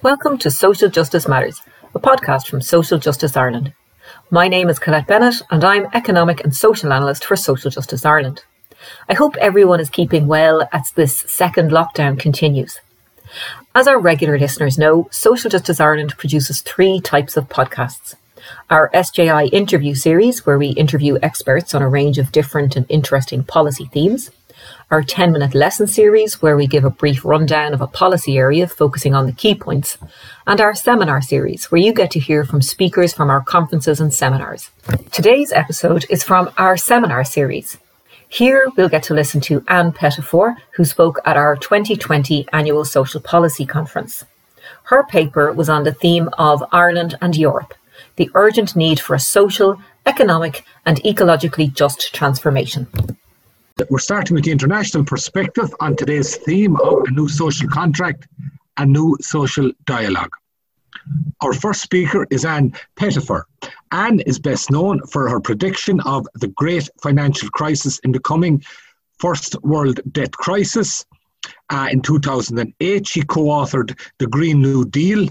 Welcome to Social Justice Matters, a podcast from Social Justice Ireland. My name is Colette Bennett, and I'm Economic and Social Analyst for Social Justice Ireland. I hope everyone is keeping well as this second lockdown continues. As our regular listeners know, Social Justice Ireland produces three types of podcasts. Our SJI interview series, where we interview experts on a range of different and interesting policy themes our 10 minute lesson series, where we give a brief rundown of a policy area focusing on the key points, and our seminar series, where you get to hear from speakers from our conferences and seminars. Today's episode is from our seminar series. Here we'll get to listen to Anne Pettifor, who spoke at our 2020 annual social policy conference. Her paper was on the theme of Ireland and Europe, the urgent need for a social, economic, and ecologically just transformation. We're starting with the international perspective on today's theme of a new social contract, a new social dialogue. Our first speaker is Anne Pettifor. Anne is best known for her prediction of the great financial crisis in the coming First World Debt Crisis. Uh, in 2008, she co authored The Green New Deal.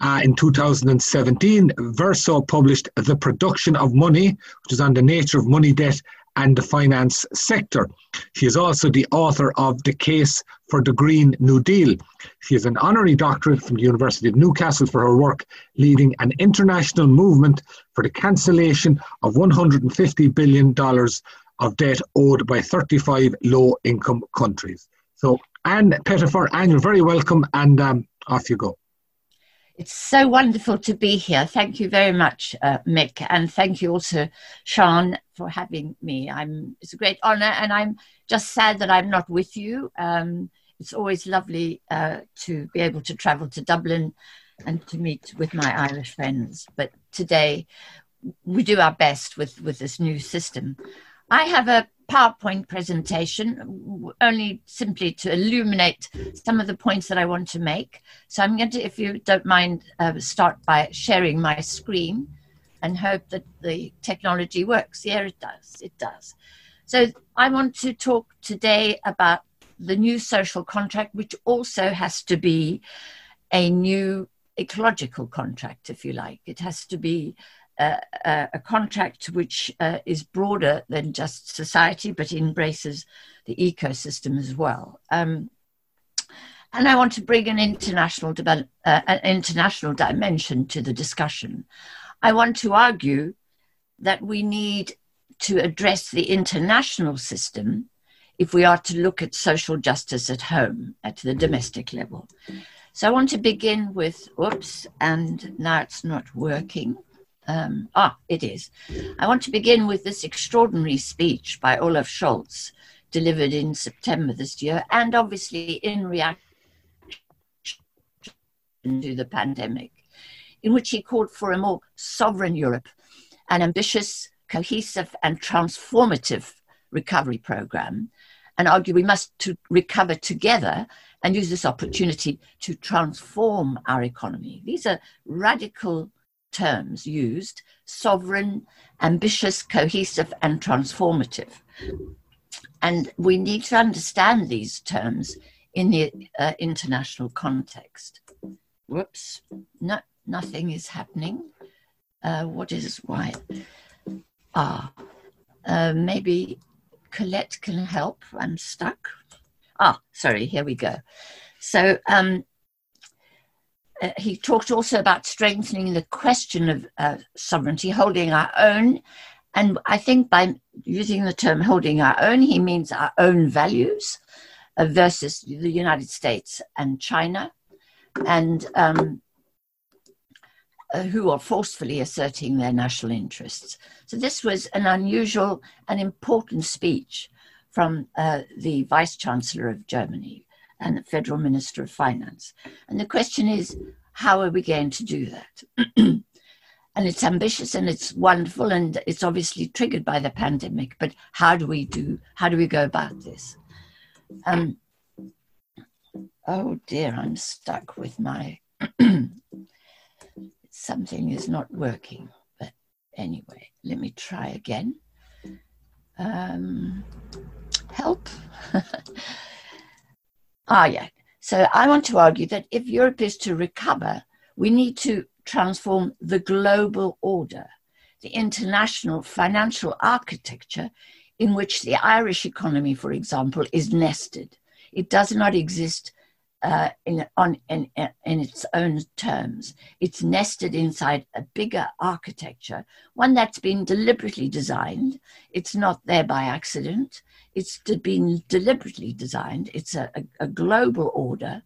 Uh, in 2017, Verso published The Production of Money, which is on the nature of money debt and the finance sector. She is also the author of The Case for the Green New Deal. She is an honorary doctorate from the University of Newcastle for her work leading an international movement for the cancellation of $150 billion of debt owed by 35 low income countries. So, Anne Pettifor, Anne, you're very welcome, and um, off you go. It's so wonderful to be here. Thank you very much, uh, Mick, and thank you also, Sean, for having me. I'm it's a great honor, and I'm just sad that I'm not with you. Um, it's always lovely uh, to be able to travel to Dublin and to meet with my Irish friends. But today, we do our best with with this new system. I have a PowerPoint presentation, only simply to illuminate some of the points that I want to make. So I'm going to, if you don't mind, uh, start by sharing my screen and hope that the technology works. Yeah, it does. It does. So I want to talk today about the new social contract, which also has to be a new ecological contract, if you like. It has to be a, a, contract which uh, is broader than just society, but embraces the ecosystem as well. Um, and I want to bring an international develop, uh, an international dimension to the discussion. I want to argue that we need to address the international system if we are to look at social justice at home, at the domestic level. So I want to begin with, oops, and now it's not working. Um, ah, it is. I want to begin with this extraordinary speech by Olaf Scholz, delivered in September this year, and obviously in reaction to the pandemic, in which he called for a more sovereign Europe, an ambitious, cohesive, and transformative recovery program, and argued we must to recover together and use this opportunity to transform our economy. These are radical terms used sovereign, ambitious, cohesive, and transformative. And we need to understand these terms in the uh, international context. Whoops, no, nothing is happening. Uh, what is why? Ah, uh, maybe Colette can help. I'm stuck. Ah, sorry, here we go. So, um, uh, he talked also about strengthening the question of uh, sovereignty, holding our own. And I think by using the term holding our own, he means our own values uh, versus the United States and China, and um, uh, who are forcefully asserting their national interests. So, this was an unusual and important speech from uh, the Vice Chancellor of Germany and the Federal Minister of Finance. And the question is, how are we going to do that? and it's ambitious and it's wonderful and it's obviously triggered by the pandemic, but how do we do, how do we go about this? Um, oh dear, I'm stuck with my, something is not working. But anyway, let me try again. Um, help. Ah, yeah. So I want to argue that if Europe is to recover, we need to transform the global order, the international financial architecture in which the Irish economy, for example, is nested. It does not exist uh, in, on, in, in its own terms. It's nested inside a bigger architecture, one that's been deliberately designed. It's not there by accident. It's been deliberately designed. It's a, a, a global order,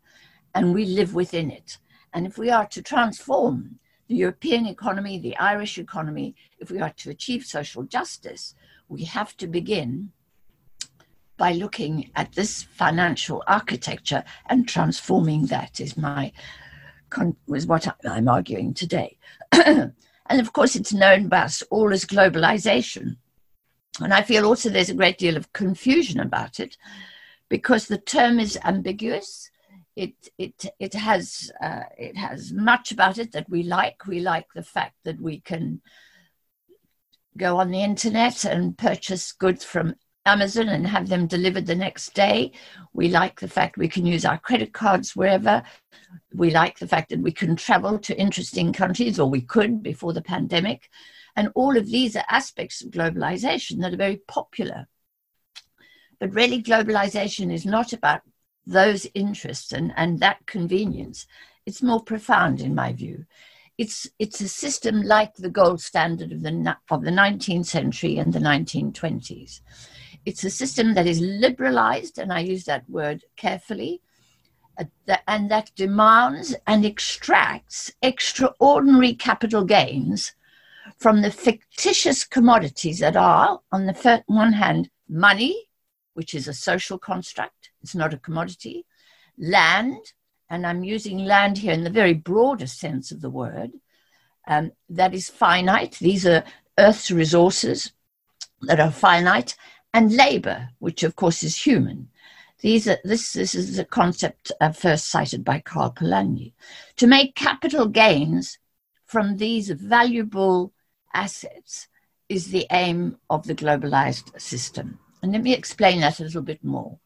and we live within it. And if we are to transform the European economy, the Irish economy, if we are to achieve social justice, we have to begin by looking at this financial architecture and transforming that is my was what I'm arguing today. and of course, it's known by us all as globalization. And I feel also there's a great deal of confusion about it because the term is ambiguous. It, it, it, has, uh, it has much about it that we like. We like the fact that we can go on the internet and purchase goods from Amazon and have them delivered the next day. We like the fact we can use our credit cards wherever. We like the fact that we can travel to interesting countries, or we could before the pandemic. And all of these are aspects of globalization that are very popular. But really, globalization is not about those interests and, and that convenience. It's more profound, in my view. It's, it's a system like the gold standard of the, of the 19th century and the 1920s. It's a system that is liberalized, and I use that word carefully, uh, and that demands and extracts extraordinary capital gains from the fictitious commodities that are, on the one hand, money, which is a social construct, it's not a commodity, land, and I'm using land here in the very broadest sense of the word, um, that is finite. These are Earth's resources that are finite, and labor, which of course is human. These are, this, this is a concept uh, first cited by Karl Polanyi. To make capital gains from these valuable assets is the aim of the globalized system. And let me explain that a little bit more.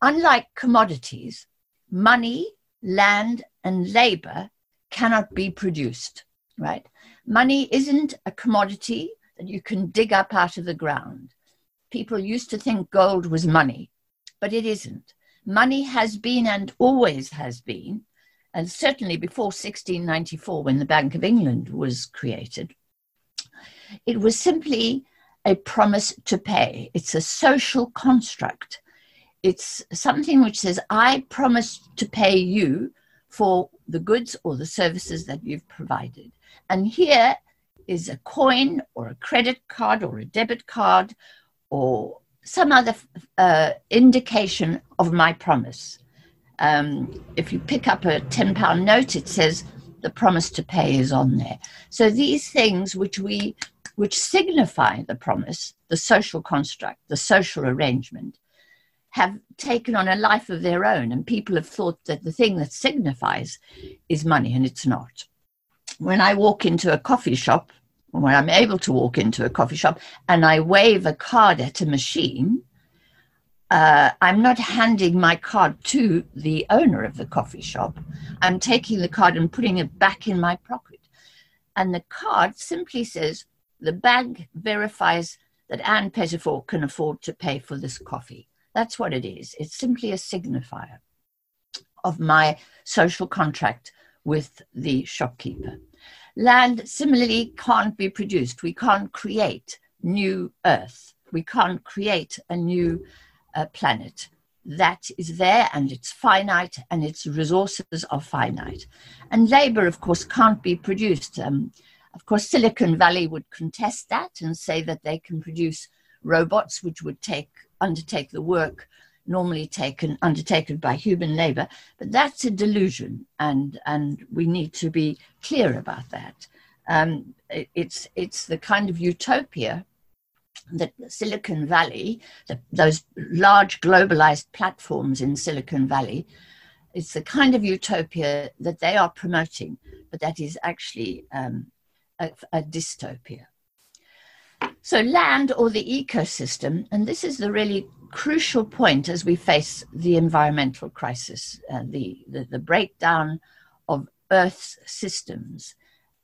Unlike commodities, money, land, and labor cannot be produced, right? Money isn't a commodity that you can dig up out of the ground people used to think gold was money, but it isn't. Money has been and always has been, and certainly before 1694, when the Bank of England was created, it was simply a promise to pay. It's a social construct. It's something which says, I promise to pay you for the goods or the services that you've provided. And here is a coin or a credit card or a debit card or some other uh, indication of my promise. Um, if you pick up a £10 note, it says the promise to pay is on there. So these things which we which signify the promise, the social construct, the social arrangement, have taken on a life of their own, and people have thought that the thing that signifies is money, and it's not. When I walk into a coffee shop, when I'm able to walk into a coffee shop and I wave a card at a machine, uh, I'm not handing my card to the owner of the coffee shop. I'm taking the card and putting it back in my pocket. And the card simply says, the bank verifies that Anne Pettifor can afford to pay for this coffee. That's what it is. It's simply a signifier of my social contract with the shopkeeper. Land similarly can't be produced. We can't create new Earth. We can't create a new uh, planet. That is there and it's finite and its resources are finite. And labor, of course, can't be produced. Um, of course, Silicon Valley would contest that and say that they can produce robots which would take undertake the work normally taken undertaken by human labor but that's a delusion and and we need to be clear about that. Um, it's it's the kind of utopia that silicon valley the, those large globalized platforms in silicon valley it's the kind of utopia that they are promoting but that is actually um, a, a dystopia. So land or the ecosystem and this is the really crucial point as we face the environmental crisis, uh, the, the, the, breakdown of Earth's systems,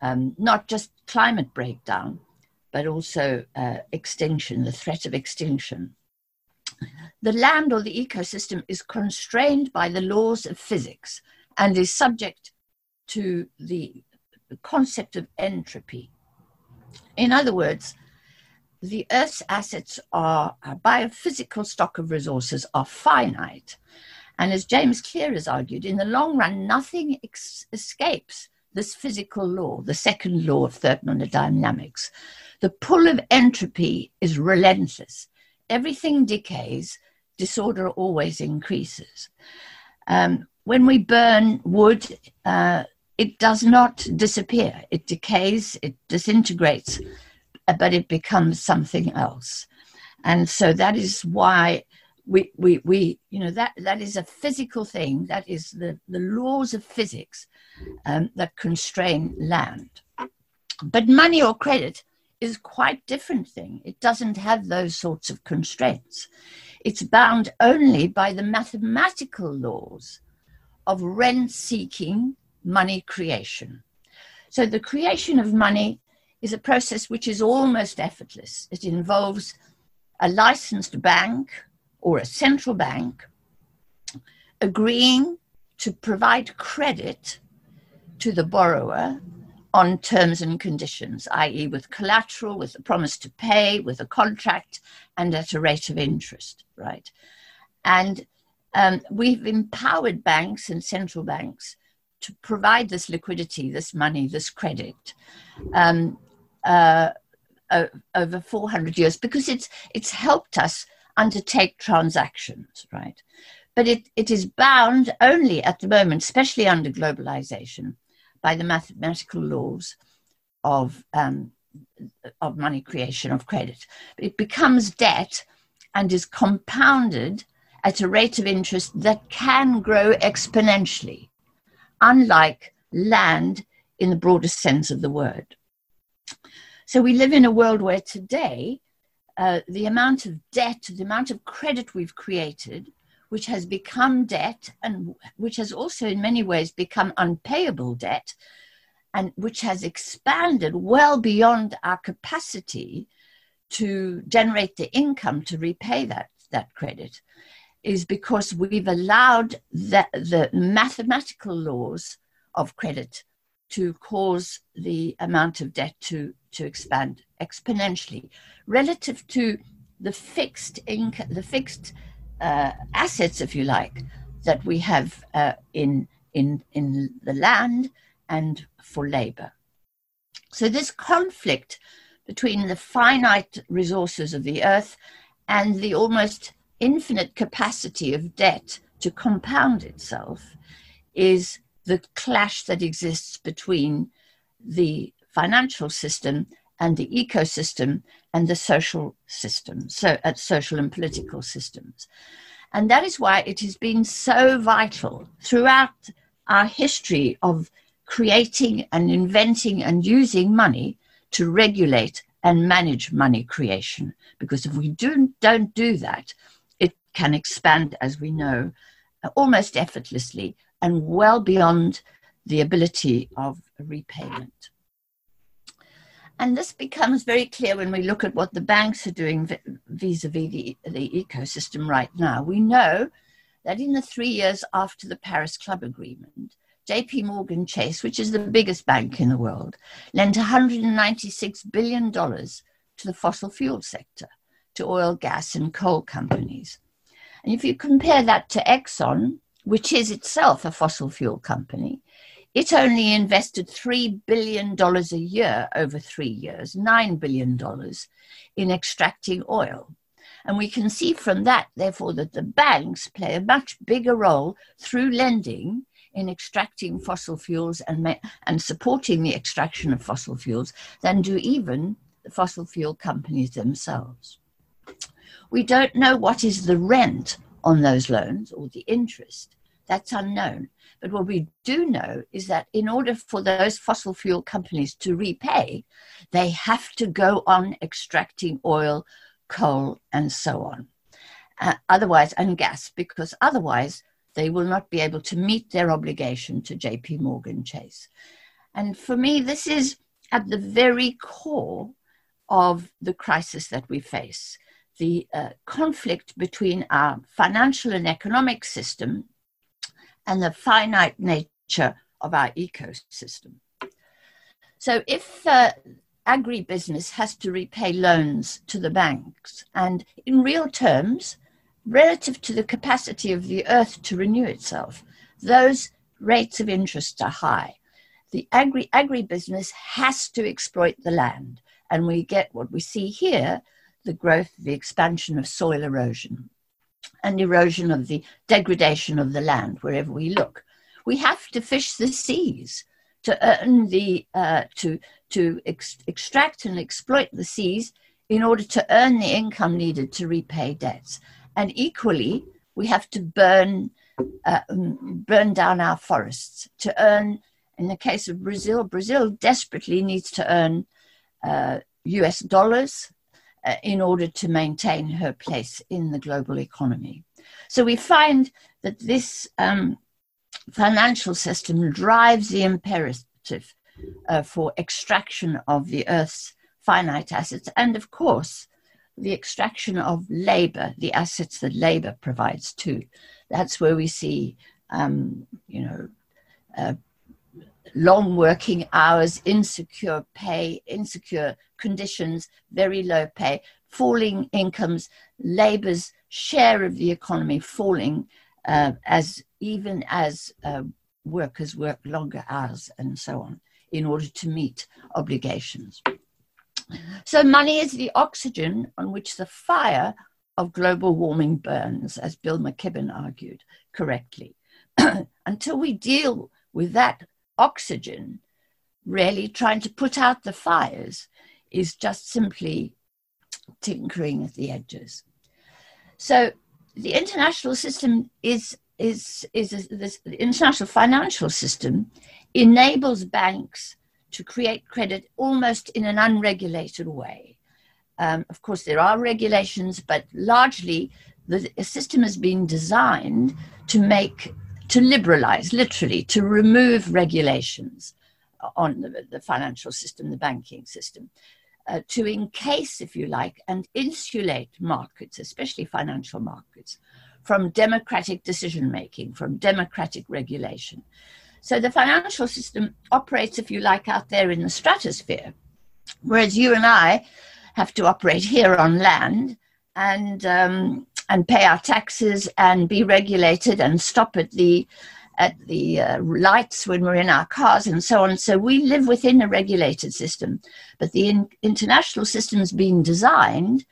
um, not just climate breakdown, but also uh, extinction, the threat of extinction. The land or the ecosystem is constrained by the laws of physics and is subject to the concept of entropy. In other words, the Earth's assets are, a biophysical stock of resources, are finite. And as James Clear has argued, in the long run, nothing ex- escapes this physical law, the second law of thermodynamics. The pull of entropy is relentless. Everything decays, disorder always increases. Um, when we burn wood, uh, it does not disappear. It decays, it disintegrates, but it becomes something else. And so that is why we, we, we you know, that, that is a physical thing. That is the, the laws of physics um, that constrain land. But money or credit is quite different thing. It doesn't have those sorts of constraints. It's bound only by the mathematical laws of rent seeking money creation. So the creation of money is a process which is almost effortless. It involves a licensed bank or a central bank agreeing to provide credit to the borrower on terms and conditions, i.e., with collateral, with a promise to pay, with a contract, and at a rate of interest, right? And um, we've empowered banks and central banks to provide this liquidity, this money, this credit um, uh, over 400 years because it's it's helped us undertake transactions, right? But it, it is bound only at the moment, especially under globalization, by the mathematical laws of um, of money creation of credit. It becomes debt and is compounded at a rate of interest that can grow exponentially unlike land in the broadest sense of the word. So we live in a world where today uh, the amount of debt, the amount of credit we've created, which has become debt and which has also in many ways become unpayable debt, and which has expanded well beyond our capacity to generate the income to repay that, that credit, is because we've allowed the, the mathematical laws of credit to cause the amount of debt to, to expand exponentially relative to the fixed the fixed uh, assets, if you like, that we have uh, in, in, in the land and for labor. So, this conflict between the finite resources of the earth and the almost infinite capacity of debt to compound itself is the clash that exists between the financial system and the ecosystem and the social system, so at uh, social and political systems. And that is why it has been so vital throughout our history of creating and inventing and using money to regulate and manage money creation. Because if we do, don't do that, it can expand, as we know, almost effortlessly and well beyond the ability of repayment. And this becomes very clear when we look at what the banks are doing vis a vis the, ecosystem right now. We know that in the three years after the Paris Club Agreement, JP Morgan Chase, which is the biggest bank in the world, lent $196 billion to the fossil fuel sector, to oil, gas, and coal companies. And if you compare that to Exxon, which is itself a fossil fuel company, it only invested $3 billion a year over three years, $9 billion in extracting oil. And we can see from that, therefore, that the banks play a much bigger role through lending in extracting fossil fuels and, and supporting the extraction of fossil fuels than do even the fossil fuel companies themselves. We don't know what is the rent on those loans or the interest. That's unknown. But what we do know is that in order for those fossil fuel companies to repay, they have to go on extracting oil, coal, and so on. uh, otherwise, and gas, because otherwise they will not be able to meet their obligation to JP Morgan Chase. And for me, this is at the very core of the crisis that we face the uh, conflict between our financial and economic system and the finite nature of our ecosystem. So, if uh, agribusiness has to repay loans to the banks, and in real terms, relative to the capacity of the earth to renew itself, those rates of interest are high. The agri agribusiness has to exploit the land, and we get what we see here the growth, the expansion of soil erosion, and erosion of the degradation of the land wherever we look. We have to fish the seas to earn the uh, to to ex- extract and exploit the seas in order to earn the income needed to repay debts. And equally, we have to burn uh, um, burn down our forests to earn. In the case of Brazil, Brazil desperately needs to earn uh, U.S. dollars in order to maintain her place in the global economy. So we find that this um, financial system drives the imperative uh, for extraction of the Earth's finite assets and, of course, the extraction of labor, the assets that labor provides too. That's where we see, um, you know, uh, long working hours, insecure pay, insecure conditions, very low pay, falling incomes, labor's share of the economy falling uh, as even as uh, workers work longer hours and so on in order to meet obligations. So, money is the oxygen on which the fire of global warming burns, as Bill McKibben argued correctly. Until we deal with that oxygen, really trying to put out the fires is just simply tinkering at the edges. So the international system is is is this, the international financial system enables banks to create credit almost in an unregulated way. Um, of course, there are regulations, but largely the system has been designed to make to liberalize, literally, to remove regulations on the, the financial system, the banking system, uh, to encase, if you like, and insulate markets, especially financial markets, from democratic decision making, from democratic regulation. So the financial system operates, if you like, out there in the stratosphere, whereas you and I have to operate here on land and um, and pay our taxes and be regulated and stop at the at the uh, lights when we're in our cars and so on. So we live within a regulated system, but the in- international system has been designed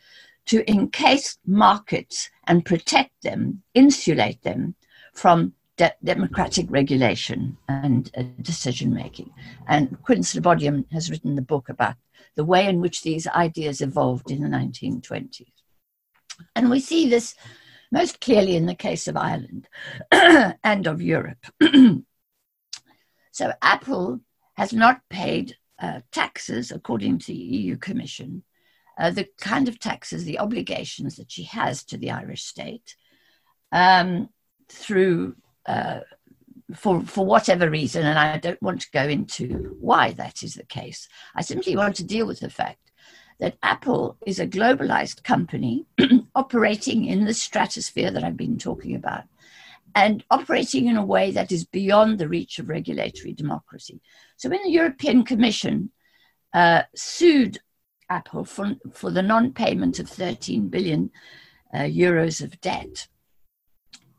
to encase markets and protect them, insulate them from de- democratic regulation and uh, decision making. And Quinn Slobodian has written the book about the way in which these ideas evolved in the 1920s. And we see this most clearly in the case of Ireland and of Europe. so Apple has not paid uh, taxes, according to the EU Commission, uh, the kind of taxes, the obligations that she has to the Irish state um, through. Uh, for, for whatever reason, and I don't want to go into why that is the case. I simply want to deal with the fact that Apple is a globalized company operating in the stratosphere that I've been talking about and operating in a way that is beyond the reach of regulatory democracy. So when the European Commission uh, sued Apple for, for the non payment of 13 billion uh, euros of debt,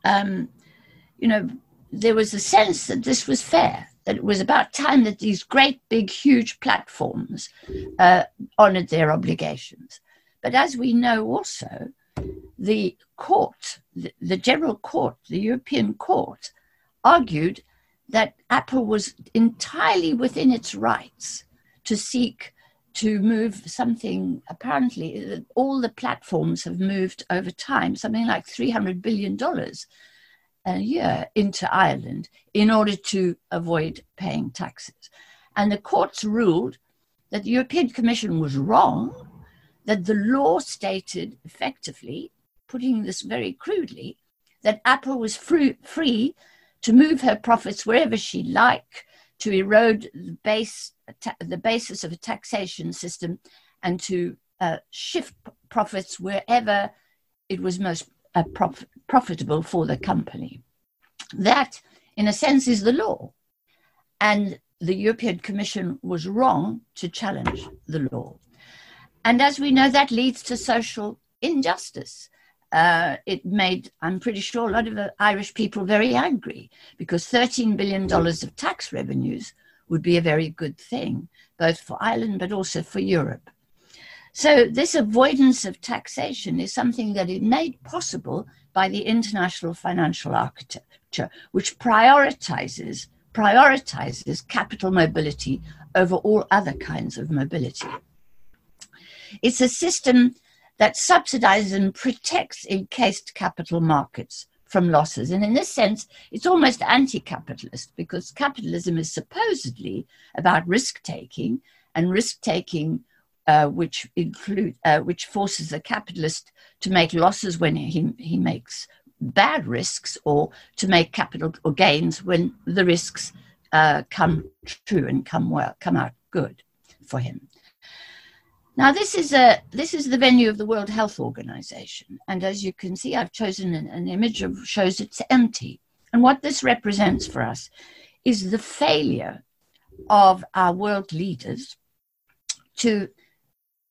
um, you know, there was a sense that this was fair that it was about time that these great, big, huge platforms uh, honored their obligations. But as we know also, the court, the, the General Court, the European Court, argued that Apple was entirely within its rights to seek to move something apparently all the platforms have moved over time something like 300 billion dollars a year into Ireland in order to avoid paying taxes. And the courts ruled that the European Commission was wrong, that the law stated effectively putting this very crudely, that Apple was free, to move her profits wherever she liked, to erode the base the basis of a taxation system, and to uh, shift profits wherever it was most uh, prof- profitable for the company. That, in a sense, is the law. And the European Commission was wrong to challenge the law. And as we know, that leads to social injustice. Uh, it made, I'm pretty sure, a lot of Irish people very angry because $13 billion of tax revenues would be a very good thing, both for Ireland but also for Europe. So, this avoidance of taxation is something that is made possible by the international financial architecture, which prioritizes, prioritizes capital mobility over all other kinds of mobility. It's a system that subsidizes and protects encased capital markets from losses. And in this sense, it's almost anti capitalist because capitalism is supposedly about risk taking, and risk taking. Uh, which include uh, which forces the capitalist to make losses when he, he makes bad risks or to make capital or gains when the risks uh, come true and come well come out good for him now, this is, a, this is the venue of the World Health Organization. And as you can see, I've chosen an, an image of shows it's empty. And what this represents for us is the failure of our world leaders to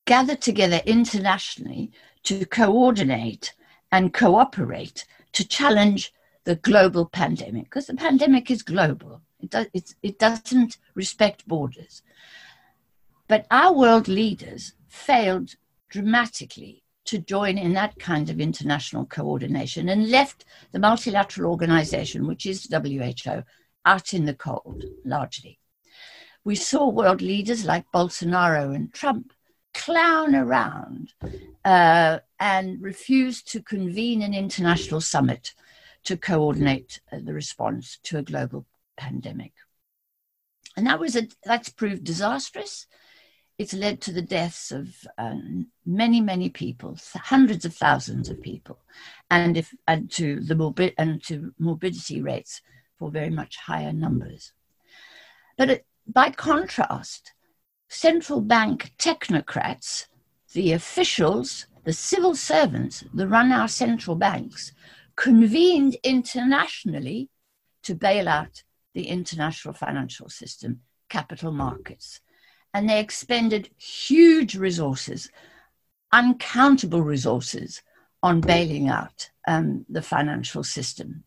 gather together internationally to coordinate and cooperate to challenge the global pandemic because the pandemic is global it, does, it doesn't respect borders but our world leaders failed dramatically to join in that kind of international coordination and left the multilateral organization, which is WHO, out in the cold largely. We saw world leaders like Bolsonaro and Trump clown around uh, and refuse to convene an international summit to coordinate uh, the response to a global pandemic. And that was a, that's proved disastrous it's led to the deaths of um, many, many people, hundreds of thousands of people, and if and to the morbid and to morbidity rates for very much higher numbers. But it, by contrast, central bank technocrats, the officials, the civil servants that run our central banks, convened internationally to bail out the international financial system, capital markets and they expended huge resources, uncountable resources, on bailing out um, the financial system.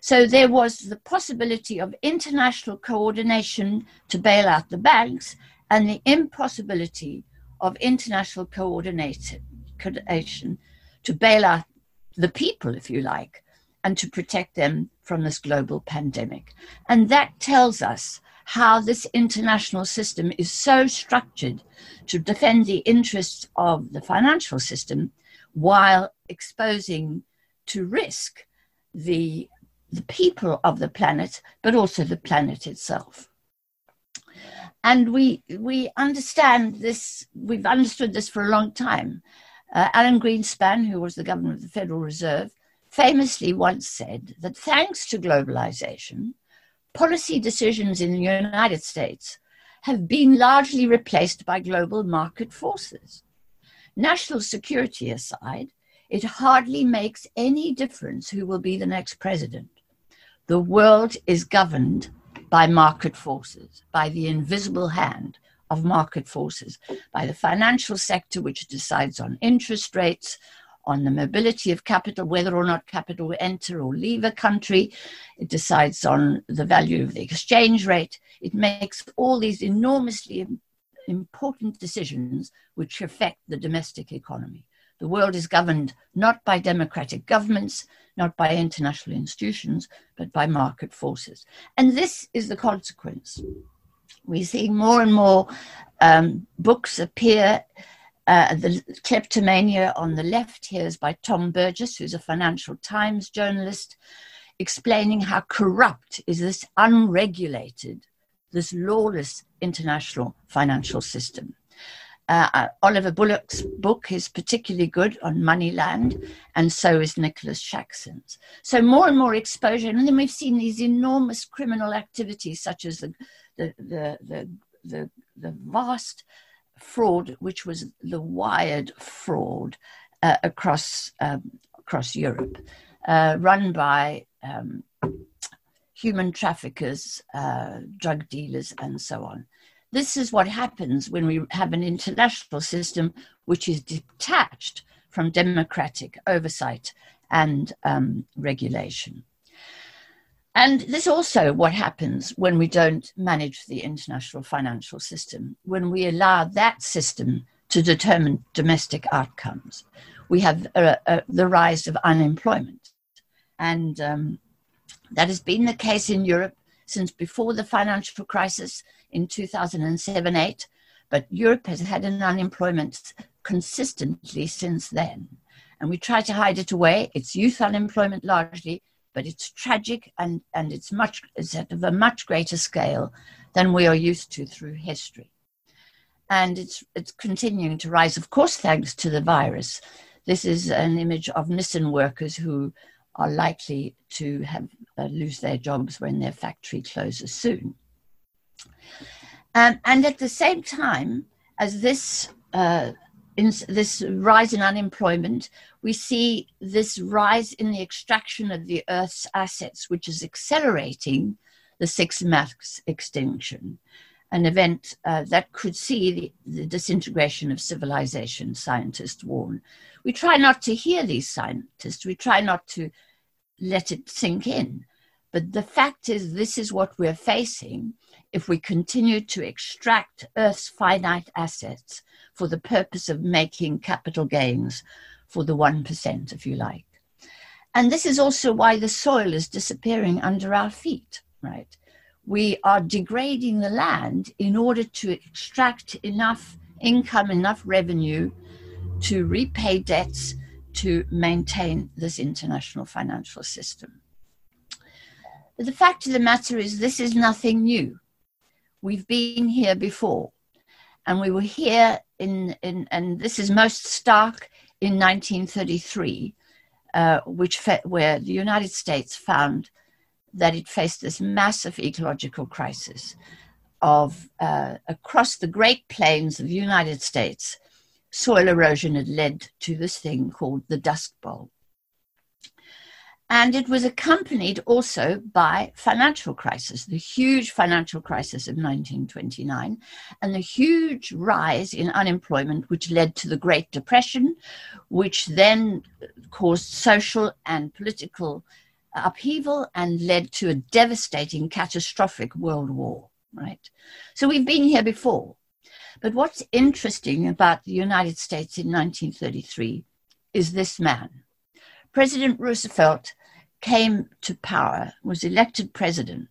So there was the possibility of international coordination to bail out the banks and the impossibility of international coordination to bail out the people, if you like, and to protect them from this global pandemic. And that tells us how this international system is so structured to defend the interests of the financial system while exposing to risk the, the people of the planet, but also the planet itself. And we, we understand this, we've understood this for a long time. Uh, Alan Greenspan, who was the governor of the Federal Reserve, famously once said that thanks to globalization, policy decisions in the United States have been largely replaced by global market forces. National security aside, it hardly makes any difference who will be the next president. The world is governed by market forces, by the invisible hand of market forces, by the financial sector, which decides on interest rates, on the mobility of capital, whether or not capital will enter or leave a country. It decides on the value of the exchange rate. It makes all these enormously important decisions which affect the domestic economy. The world is governed not by democratic governments, not by international institutions, but by market forces. And this is the consequence. We're seeing more and more um, books appear uh, the Kleptopia on the left here is by Tom Burgis, who's a Financial Times journalist, explaining how corrupt is this unregulated, this lawless international financial system. Uh, uh, Oliver Bullough's book is particularly good on Moneyland, and so is Nicholas Shaxson's. So more and more exposure, and then we've seen these enormous criminal activities, such as the the the the, the, the vast fraud, which was the wired fraud uh, across um, across Europe, uh, run by um, human traffickers, uh, drug dealers, and so on. This is what happens when we have an international system which is detached from democratic oversight and um, regulation. And this also what happens when we don't manage the international financial system, when we allow that system to determine domestic outcomes. We have uh, uh, the rise of unemployment. And um, that has been the case in Europe since before the financial crisis in 2007 8, but Europe has had an unemployment consistently since then. And we try to hide it away. It's youth unemployment largely, but it's tragic and, and it's much it's at a much greater scale than we are used to through history. And it's it's continuing to rise, of course, thanks to the virus. This is an image of Nissan workers who are likely to have uh, lose their jobs when their factory closes soon. Um, and at the same time as this, uh, in, this rise in unemployment, we see this rise in the extraction of the Earth's assets, which is accelerating the six mass extinction, an event uh, that could see the, the disintegration of civilization, scientists warn. We try not to hear these scientists, we try not to let it sink in. But the fact is, this is what we're facing if we continue to extract Earth's finite assets for the purpose of making capital gains for the 1%, if you like. And this is also why the soil is disappearing under our feet, right? We are degrading the land in order to extract enough income, enough revenue to repay debts to maintain this international financial system. But the fact of the matter is, this is nothing new. We've been here before, and we were here in, in and this is most stark in 1933, uh, which where the United States found that it faced this massive ecological crisis of uh, across the Great Plains of the United States soil erosion had led to this thing called the Dust Bowl. And it was accompanied also by financial crisis, the huge financial crisis of 1929, and the huge rise in unemployment, which led to the Great Depression, which then caused social and political upheaval and led to a devastating, catastrophic world war. Right. So we've been here before. But what's interesting about the United States in 1933 is this man. President Roosevelt came to power, was elected president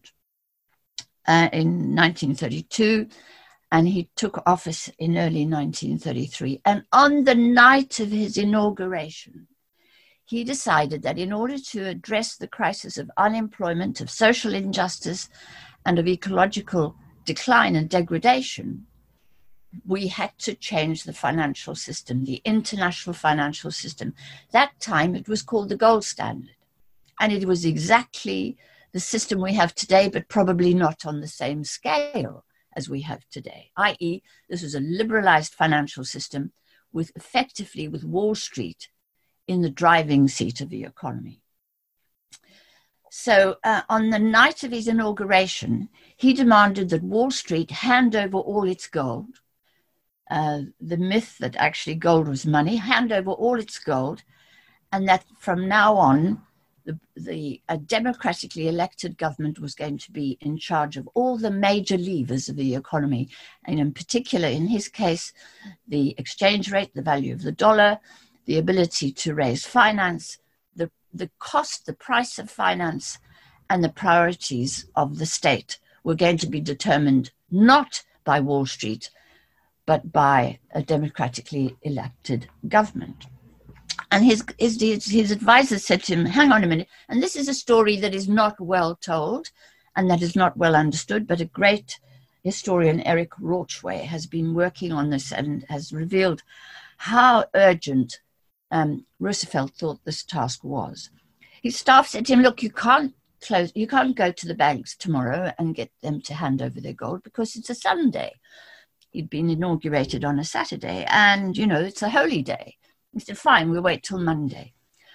uh, in 1932, and he took office in early 1933. And on the night of his inauguration, he decided that in order to address the crisis of unemployment, of social injustice, and of ecological decline and degradation, we had to change the financial system, the international financial system. That time it was called the gold standard. And it was exactly the system we have today, but probably not on the same scale as we have today, i.e., this was a liberalized financial system with effectively with Wall Street in the driving seat of the economy. So, uh, on the night of his inauguration, he demanded that Wall Street hand over all its gold uh, the myth that actually gold was money, hand over all its gold, and that from now on, the, the a democratically elected government was going to be in charge of all the major levers of the economy, and in particular, in his case, the exchange rate, the value of the dollar, the ability to raise finance, the, the cost, the price of finance, and the priorities of the state were going to be determined not by Wall Street, but by a democratically elected government. And his, his, his advisor said to him, Hang on a minute. And this is a story that is not well told and that is not well understood, but a great historian Eric Rauchway has been working on this and has revealed how urgent um, Roosevelt thought this task was. His staff said to him, "Look, you can't close. You can't go to the banks tomorrow and get them to hand over their gold because it's a Sunday. He'd been inaugurated on a Saturday, and you know it's a holy day." He said, "Fine, we'll wait till Monday."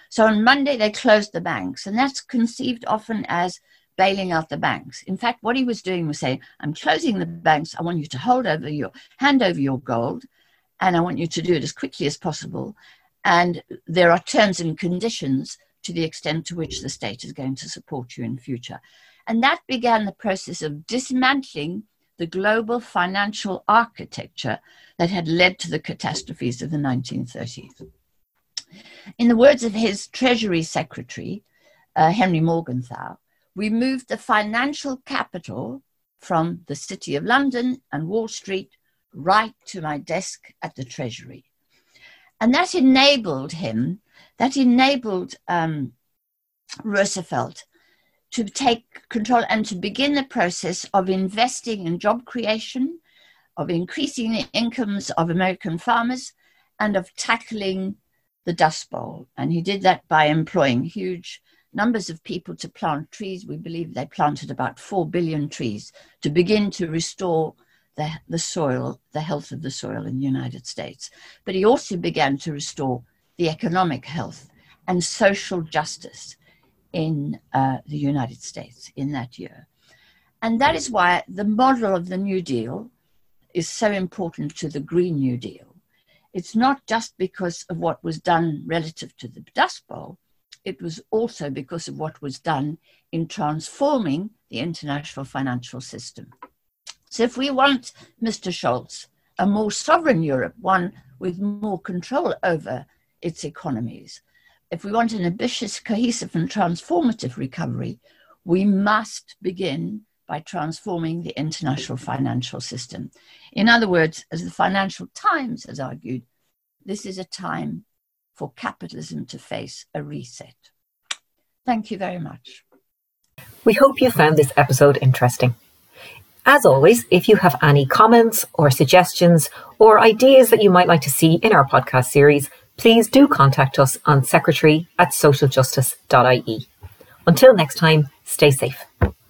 So on Monday they closed the banks, and that's conceived often as bailing out the banks. In fact, what he was doing was saying, "I'm closing the banks. I want you to hold over your hand over your gold." And I want you to do it as quickly as possible. And there are terms and conditions to the extent to which the state is going to support you in future. And that began the process of dismantling the global financial architecture that had led to the catastrophes of the 1930s. In the words of his Treasury Secretary, uh, Henry Morgenthau, we moved the financial capital from the City of London and Wall Street right to my desk at the Treasury. And that enabled him, that enabled um, Roosevelt to take control and to begin the process of investing in job creation, of increasing the incomes of American farmers, and of tackling the Dust Bowl. And he did that by employing huge numbers of people to plant trees. We believe they planted about 4 billion trees to begin to restore the, the soil, the health of the soil in the United States. But he also began to restore the economic health and social justice in uh, the United States in that year. And that is why the model of the New Deal is so important to the Green New Deal. It's not just because of what was done relative to the Dust Bowl, it was also because of what was done in transforming the international financial system. So if we want, Mr. Scholz, a more sovereign Europe, one with more control over its economies, if we want an ambitious, cohesive, and transformative recovery, we must begin by transforming the international financial system. In other words, as the Financial Times has argued, this is a time for capitalism to face a reset. Thank you very much. We hope you found this episode interesting. As always, if you have any comments or suggestions or ideas that you might like to see in our podcast series, please do contact us on secretary at socialjustice.ie. Until next time, stay safe.